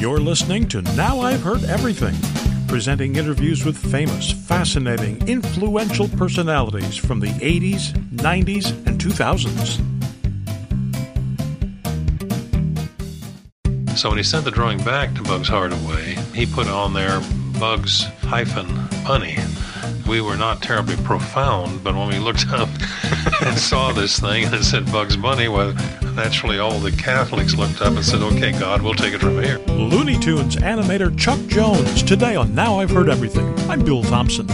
You're listening to Now I've Heard Everything, presenting interviews with famous, fascinating, influential personalities from the 80s, 90s, and 2000s. So when he sent the drawing back to Bugs Hardaway, he put on there Bugs hyphen Bunny. We were not terribly profound, but when we looked up and saw this thing and said Bugs Bunny, well, naturally all the Catholics looked up and said, okay, God, we'll take it from here. Looney Tunes animator Chuck Jones, today on Now I've Heard Everything. I'm Bill Thompson.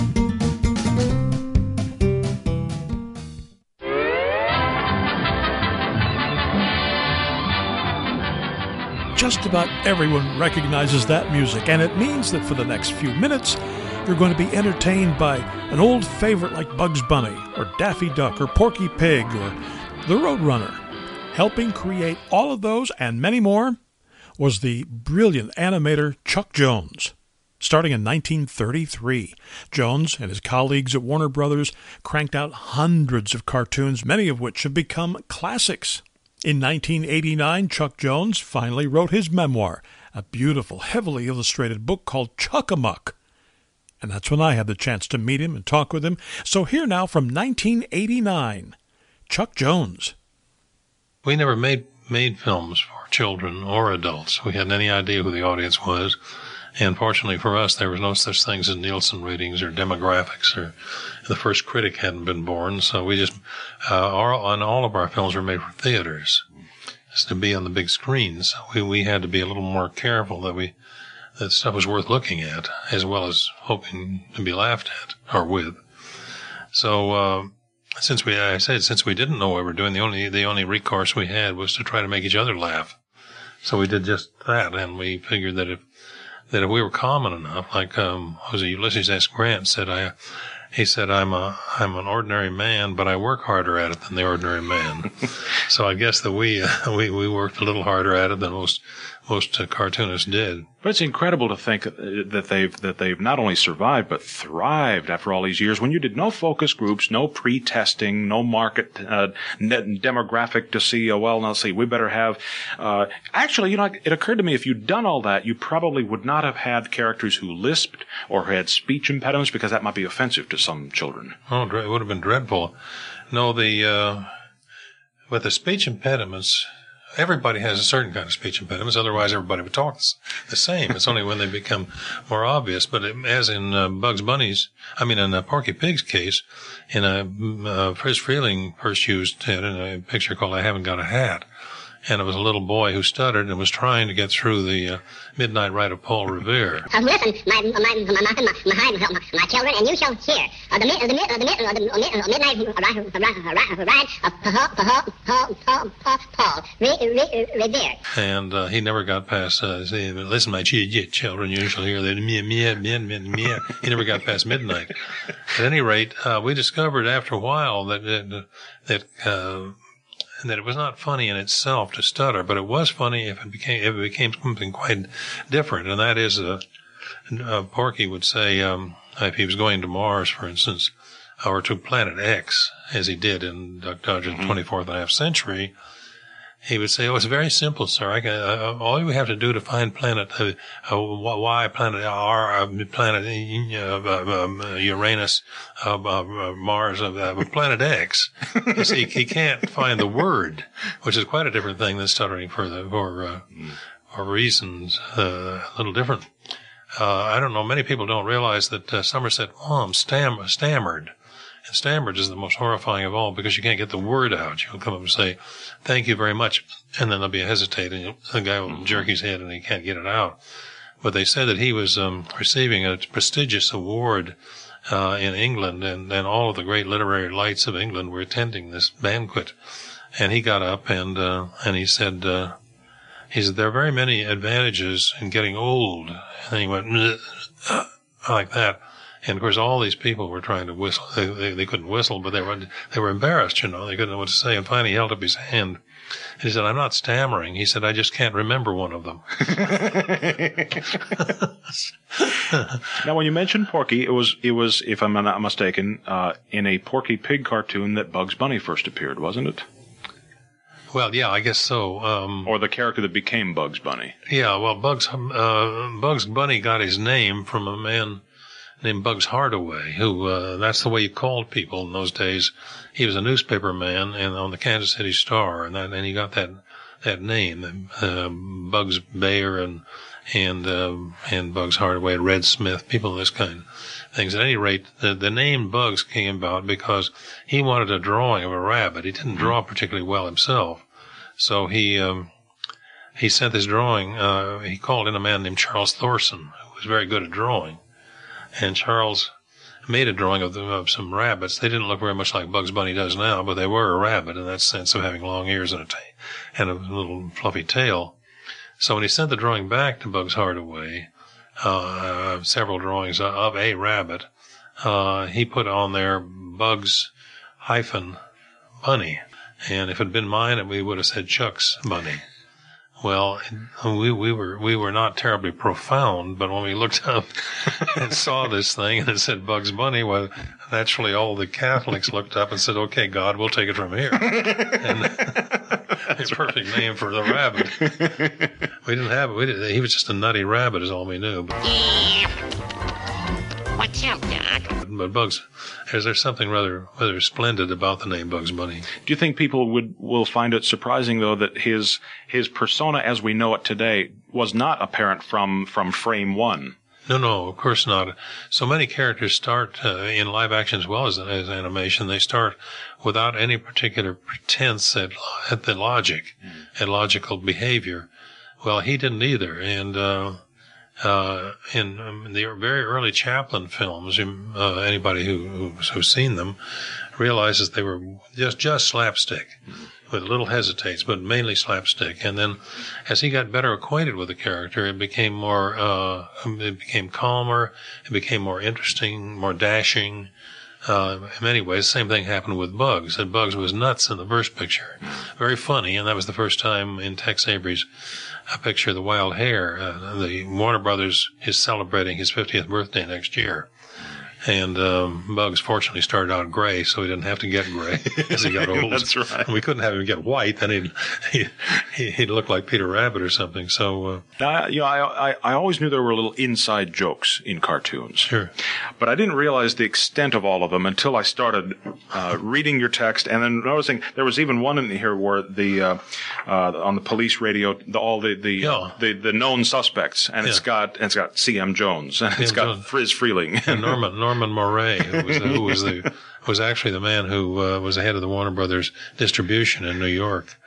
Just about everyone recognizes that music, and it means that for the next few minutes, you're going to be entertained by an old favorite like Bugs Bunny, or Daffy Duck, or Porky Pig, or The Roadrunner. Helping create all of those and many more was the brilliant animator Chuck Jones. Starting in 1933, Jones and his colleagues at Warner Brothers cranked out hundreds of cartoons, many of which have become classics. In 1989, Chuck Jones finally wrote his memoir, a beautiful, heavily illustrated book called Chuck Amuck. And that's when I had the chance to meet him and talk with him. So here now from 1989, Chuck Jones. We never made made films for children or adults. We hadn't any idea who the audience was. And fortunately for us, there was no such things as Nielsen ratings or demographics, or the first critic hadn't been born. So we just, uh, all, and all of our films were made for theaters, just to be on the big screens. We, we had to be a little more careful that we, that stuff was worth looking at, as well as hoping to be laughed at or with. So, uh, since we, I said, since we didn't know what we were doing, the only, the only recourse we had was to try to make each other laugh. So we did just that, and we figured that if that if we were common enough, like um, was it Ulysses S. Grant said, I, he said, I'm a I'm an ordinary man, but I work harder at it than the ordinary man. so I guess that we uh, we we worked a little harder at it than most most uh, cartoonists did. But it's incredible to think that they've that they've not only survived but thrived after all these years. When you did no focus groups, no pre-testing, no market uh, demographic to see. Oh well, now see, we better have. Uh, actually, you know, it occurred to me if you'd done all that, you probably would not have had characters who lisped or had speech impediments because that might be offensive to some children. Oh, it would have been dreadful. No, the uh, with the speech impediments everybody has a certain kind of speech impediments. Otherwise, everybody would talk the same. It's only when they become more obvious. But it, as in uh, Bugs Bunny's, I mean, in uh, Porky Pig's case, in a uh, Friz Freleng first used in a picture called "I Haven't Got a Hat." And it was a little boy who stuttered and was trying to get through the uh, Midnight Ride of Paul Revere. Uh, listen, my, my, my, my, my, my, my children, and you shall hear uh, the, the, the, the, the Midnight Ride of Paul Revere. And uh, he never got past, uh, listen, my children, you shall hear meh. He never got past midnight. At any rate, uh, we discovered after a while that, that, that uh, that it was not funny in itself to stutter, but it was funny if it became if it became something quite different, and that is, uh, uh, Porky would say um, if he was going to Mars, for instance, or to Planet X, as he did in Duck Dodgers mm-hmm. 24th and a half century, he would say, "Oh, it's very simple, sir. I can, uh, uh all you have to do to find planet uh, uh, Y, planet R, uh, planet uh, uh, uh um, Uranus, uh, Mars, planet X. see, he can't find the word, which is quite a different thing than stuttering for the for for reasons a little different. I don't know. Many people don't realize that Somerset Maugham stam- stammered and stammered is the most horrifying of all because you can't get the word out. You'll come up and say, thank you very much. And then there'll be a hesitation. The guy will jerk his head and he can't get it out. But they said that he was um, receiving a prestigious award uh, in England, and, and all of the great literary lights of England were attending this banquet. And he got up and uh, and he said, uh, he said there are very many advantages in getting old. And he went like that. And of course, all these people were trying to whistle. They, they, they, couldn't whistle, but they were they were embarrassed. You know, they couldn't know what to say. And finally, he held up his hand. And he said, "I'm not stammering." He said, "I just can't remember one of them." now, when you mentioned Porky, it was it was, if I'm not mistaken, uh, in a Porky Pig cartoon that Bugs Bunny first appeared, wasn't it? Well, yeah, I guess so. Um, or the character that became Bugs Bunny. Yeah, well, Bugs uh, Bugs Bunny got his name from a man named Bugs Hardaway, who uh, that's the way you called people in those days. He was a newspaper man and on the Kansas City Star, and that and he got that that name, uh, Bugs Baer and and uh, and Bugs Hardaway, Red Smith, people of this kind things. At any rate, the, the name Bugs came about because he wanted a drawing of a rabbit. He didn't draw particularly well himself, so he um, he sent this drawing. Uh, he called in a man named Charles Thorson, who was very good at drawing, and Charles made a drawing of, them, of some rabbits. They didn't look very much like Bugs Bunny does now, but they were a rabbit in that sense of having long ears and a, ta- and a little fluffy tail. So when he sent the drawing back to Bugs Hardaway, uh, several drawings of a rabbit, uh, he put on there Bugs hyphen Bunny. And if it had been mine, we would have said Chuck's Bunny. Well, we, we were we were not terribly profound, but when we looked up and saw this thing and it said Bugs Bunny, well, naturally all the Catholics looked up and said, "Okay, God, we'll take it from here." and the perfect name for the rabbit. We didn't have it. We didn't, he was just a nutty rabbit, is all we knew. But, What's up, Doc? but Bugs, is there something rather rather splendid about the name Bugs Bunny. Do you think people would will find it surprising though that his his persona as we know it today was not apparent from from frame one? No, no, of course not. So many characters start uh, in live action as well as, as animation. They start without any particular pretense at, at the logic, mm. at logical behavior. Well, he didn't either. And, uh, uh, in, um, the very early Chaplin films, um, uh, anybody who, who's, seen them realizes they were just, just slapstick. With little hesitates, but mainly slapstick. And then, as he got better acquainted with the character, it became more, uh, it became calmer, it became more interesting, more dashing. Uh, in many ways, the same thing happened with Bugs. That Bugs was nuts in the first picture, very funny, and that was the first time in Tex Avery's uh, picture, of The Wild Hare. Uh, the Warner Brothers is celebrating his 50th birthday next year. And um, Bugs fortunately started out gray, so he didn't have to get gray as he got old. That's right. And we couldn't have him get white; then he'd he, he'd look like Peter Rabbit or something. So, uh, now, you know, I, I I always knew there were little inside jokes in cartoons. Sure. But I didn't realize the extent of all of them until I started uh, reading your text, and then noticing there was even one in here where the uh, uh on the police radio, the, all the the, yeah. the the known suspects, and yeah. it's got and it's got C.M. Jones, and it's got Jones. Friz Freleng, and Norman Norman Norman Moray, who was, who was the was actually the man who uh, was the head of the Warner Brothers distribution in New York.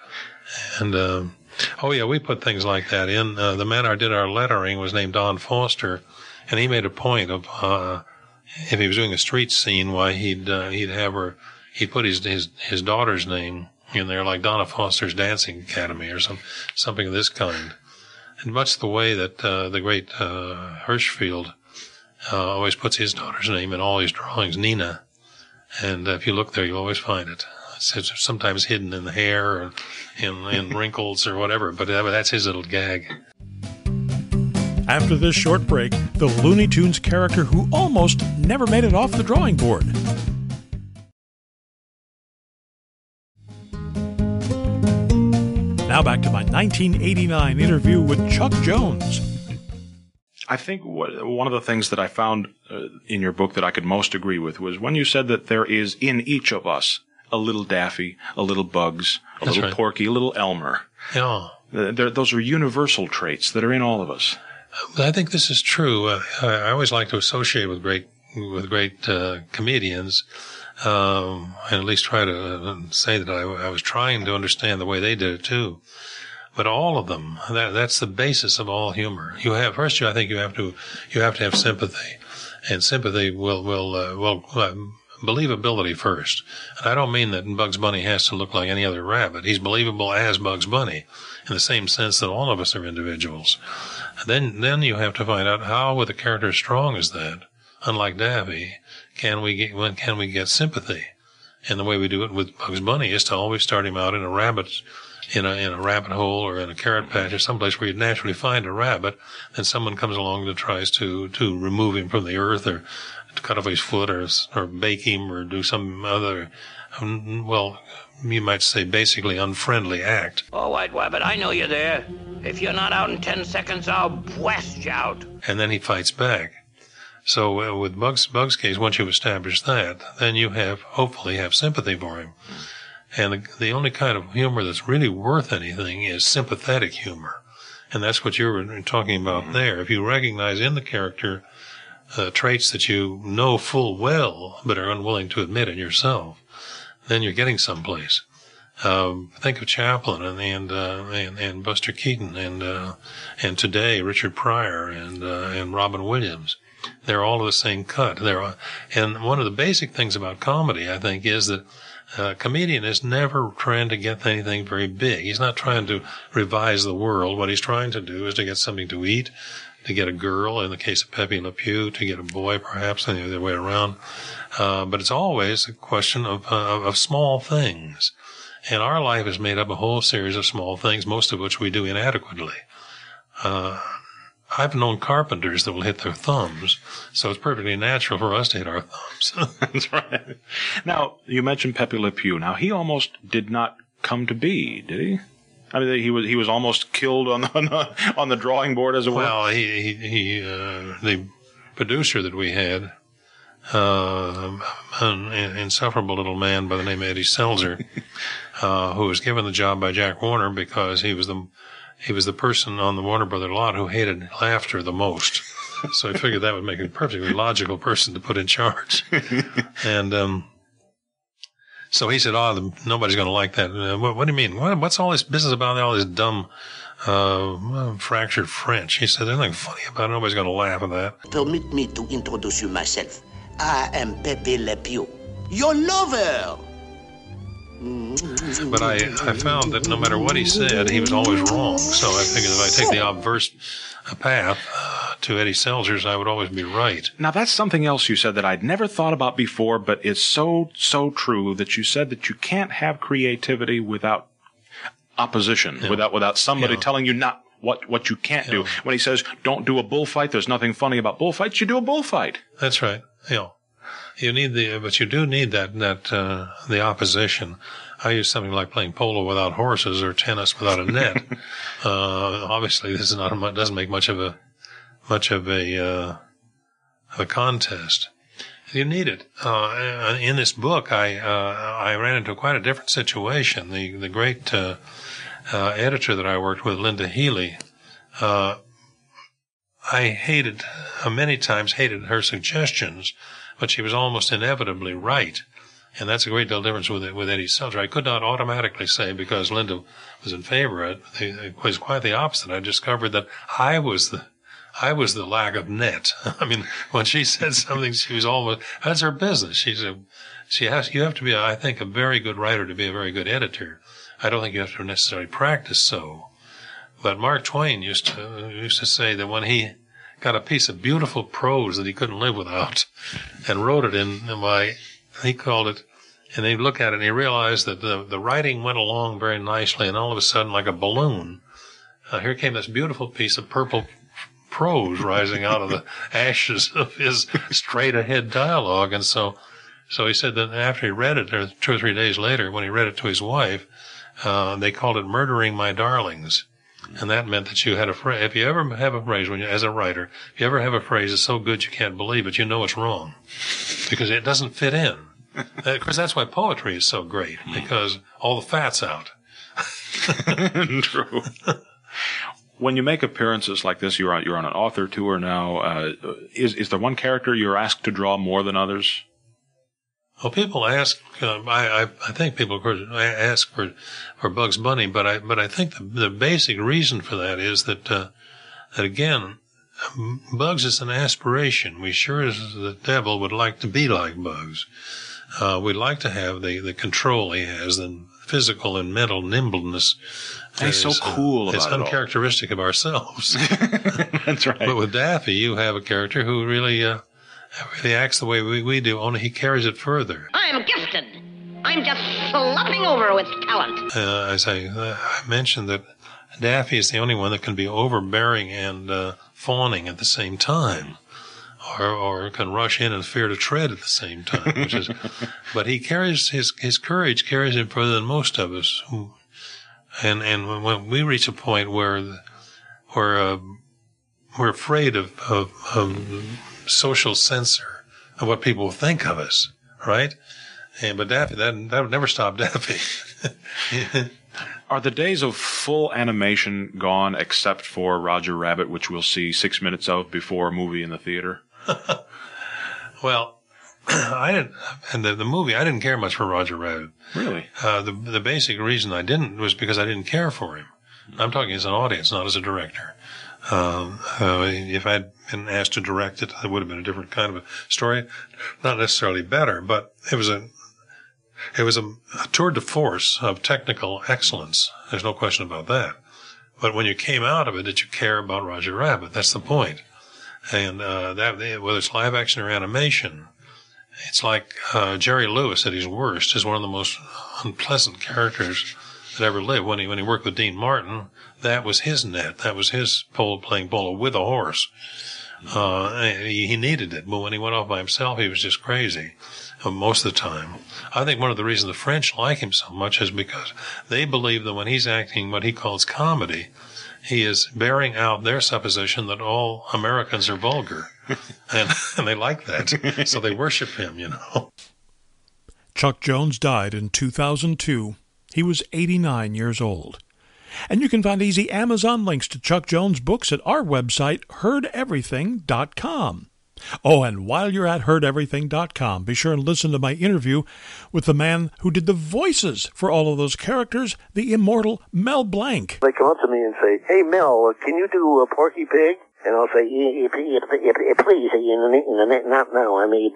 And um, oh yeah, we put things like that in. Uh, the man who did our lettering was named Don Foster, and he made a point of uh, if he was doing a street scene, why he'd uh, he'd have her he'd put his his his daughter's name in there, like Donna Foster's Dancing Academy or some something of this kind. And much the way that uh, the great uh, Hirschfeld uh, always puts his daughter's name in all his drawings, Nina. And uh, if you look there, you'll always find it. It's sometimes hidden in the hair or in, in wrinkles or whatever, but that's his little gag. After this short break, the Looney Tunes character who almost never made it off the drawing board. Now back to my 1989 interview with Chuck Jones. I think what, one of the things that I found uh, in your book that I could most agree with was when you said that there is in each of us a little Daffy, a little Bugs, a That's little right. Porky, a little Elmer. Yeah. Uh, those are universal traits that are in all of us. I think this is true. Uh, I always like to associate with great with great uh, comedians, um, and at least try to uh, say that I, I was trying to understand the way they did it too but all of them. That, that's the basis of all humor. You have first, you I think you have to you have to have sympathy, and sympathy will will uh, will uh, believability first. And I don't mean that Bugs Bunny has to look like any other rabbit. He's believable as Bugs Bunny, in the same sense that all of us are individuals. Then then you have to find out how, with a character as strong as that, unlike Daffy, can we get when can we get sympathy? And the way we do it with Bugs Bunny is to always start him out in a rabbit's in a in a rabbit hole or in a carrot patch or someplace where you'd naturally find a rabbit, then someone comes along that tries to to remove him from the earth or to cut off his foot or or bake him or do some other um, well you might say, basically unfriendly act. Oh, White Rabbit, I know you're there. If you're not out in ten seconds, I'll blast you out. And then he fights back. So uh, with Bugs, Bugs' case, once you've established that, then you have, hopefully, have sympathy for him. And the, the only kind of humor that's really worth anything is sympathetic humor. And that's what you were talking about there. If you recognize in the character uh, traits that you know full well, but are unwilling to admit in yourself, then you're getting someplace. Um, think of Chaplin and and, uh, and and Buster Keaton and uh, and today Richard Pryor and uh, and Robin Williams. They're all of the same cut. They're and one of the basic things about comedy, I think, is that a comedian is never trying to get anything very big. He's not trying to revise the world. What he's trying to do is to get something to eat, to get a girl, in the case of Pepe Le Pew, to get a boy, perhaps, and the other way around. Uh, but it's always a question of, uh, of small things. And our life is made up of a whole series of small things, most of which we do inadequately. Uh, I've known carpenters that will hit their thumbs, so it's perfectly natural for us to hit our thumbs. That's right. Now, you mentioned Pepe Le Pew. Now, he almost did not come to be, did he? I mean, he was he was almost killed on the on the, on the drawing board as it were. Well, he he, he uh, the producer that we had, uh, an insufferable little man by the name of Eddie Selzer, uh, who was given the job by Jack Warner because he was the he was the person on the Warner Brother lot who hated laughter the most. So I figured that would make a perfectly logical person to put in charge. and um, so he said, "Oh, nobody's going to like that." Uh, what, what, do you mean? What, what's all this business about all this dumb uh, fractured French? He said, "There's nothing funny about it. Nobody's going to laugh at that." Permit me to introduce you myself. I am Pepe Le Pew, your lover. But I, I found that no matter what he said, he was always wrong. So I figured if I take the obverse path uh, to Eddie Selzer's, I would always be right. Now that's something else you said that I'd never thought about before, but it's so so true that you said that you can't have creativity without opposition, yeah. without without somebody yeah. telling you not what what you can't yeah. do. When he says don't do a bullfight, there's nothing funny about bullfights. You do a bullfight. That's right. Yeah. You need the, but you do need that, that, uh, the opposition. I use something like playing polo without horses or tennis without a net. uh, obviously this is not, a, doesn't make much of a, much of a, uh, a contest. You need it. Uh, in this book, I, uh, I ran into quite a different situation. The, the great, uh, uh, editor that I worked with, Linda Healy, I hated, many times hated her suggestions but she was almost inevitably right. And that's a great deal difference with with Eddie Selzer. I could not automatically say because Linda was in favor of it. It was quite the opposite. I discovered that I was the I was the lack of net. I mean, when she said something, she was almost that's her business. She's a she has you have to be, I think, a very good writer to be a very good editor. I don't think you have to necessarily practice so. But Mark Twain used to used to say that when he got a piece of beautiful prose that he couldn't live without and wrote it in my, he called it, and he looked at it and he realized that the, the writing went along very nicely and all of a sudden like a balloon, uh, here came this beautiful piece of purple prose rising out of the ashes of his straight ahead dialogue. And so, so he said that after he read it, or two or three days later, when he read it to his wife, uh, they called it murdering my darlings. And that meant that you had a phrase. If you ever have a phrase when you, as a writer, if you ever have a phrase that's so good you can't believe it, you know it's wrong because it doesn't fit in. Of course, that's why poetry is so great because all the fat's out. True. when you make appearances like this, you're on you're on an author tour now. Uh, is is there one character you're asked to draw more than others? Well, people ask. Uh, I, I, I think people of course ask for for Bugs Bunny, but I but I think the, the basic reason for that is that uh, that again, Bugs is an aspiration. We sure as the devil would like to be like Bugs. Uh, we'd like to have the, the control he has, the physical and mental nimbleness. He's so cool. Uh, it's uncharacteristic of ourselves. That's right. But with Daffy, you have a character who really uh, really acts the way we, we do, only he carries it further. I'm gifted. I'm just slopping over with talent. Uh, as I, uh, I mentioned that Daffy is the only one that can be overbearing and uh, fawning at the same time. Or, or can rush in and fear to tread at the same time. Which is, but he carries his his courage carries him further than most of us. And and when, when we reach a point where where uh, we're afraid of, of, of social censor of what people think of us, right? And but Daffy, that that would never stop Daffy. Are the days of full animation gone except for Roger Rabbit, which we'll see six minutes of before a movie in the theater? well, I didn't, and the, the movie, I didn't care much for Roger Rabbit. Really? Uh, the, the basic reason I didn't was because I didn't care for him. I'm talking as an audience, not as a director. Um, uh, if I'd been asked to direct it, it would have been a different kind of a story. Not necessarily better, but it was a, it was a, a tour de force of technical excellence. There's no question about that. But when you came out of it, did you care about Roger Rabbit? That's the point. And uh, that whether it's live action or animation, it's like uh, Jerry Lewis at his worst is one of the most unpleasant characters that ever lived. When he when he worked with Dean Martin, that was his net. That was his pole playing polo with a horse. Uh, he, he needed it, but when he went off by himself, he was just crazy uh, most of the time. I think one of the reasons the French like him so much is because they believe that when he's acting what he calls comedy, he is bearing out their supposition that all Americans are vulgar. and, and they like that. So they worship him, you know. Chuck Jones died in 2002. He was 89 years old. And you can find easy Amazon links to Chuck Jones' books at our website, heardeverything.com. Oh, and while you're at heardeverything.com, be sure and listen to my interview with the man who did the voices for all of those characters, the immortal Mel Blanc. They come up to me and say, "Hey, Mel, uh, can you do a Porky Pig?" And I'll say, yeah, yeah, yeah, please, not now. I mean,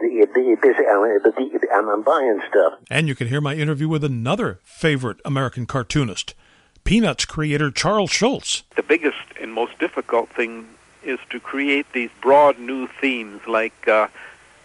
busy. I'm, I'm buying stuff. And you can hear my interview with another favorite American cartoonist, Peanuts creator Charles Schulz. The biggest and most difficult thing is to create these broad new themes like uh,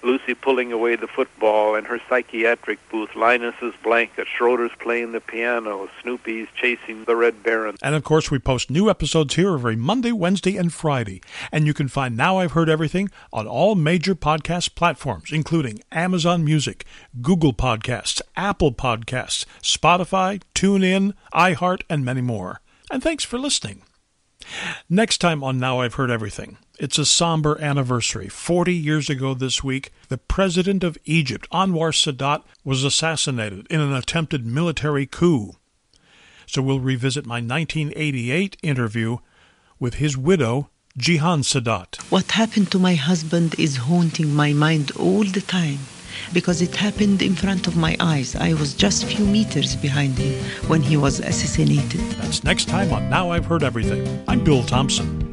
Lucy pulling away the football and her psychiatric booth, Linus's blanket, Schroeder's playing the piano, Snoopy's chasing the Red Baron. And of course, we post new episodes here every Monday, Wednesday, and Friday. And you can find Now I've Heard Everything on all major podcast platforms, including Amazon Music, Google Podcasts, Apple Podcasts, Spotify, TuneIn, iHeart, and many more. And thanks for listening. Next time on Now I've Heard Everything, it's a somber anniversary. Forty years ago this week, the president of Egypt, Anwar Sadat, was assassinated in an attempted military coup. So we'll revisit my 1988 interview with his widow, Jihan Sadat. What happened to my husband is haunting my mind all the time because it happened in front of my eyes. I was just a few meters behind him when he was assassinated. That's next time on Now I've Heard Everything. I'm Bill Thompson.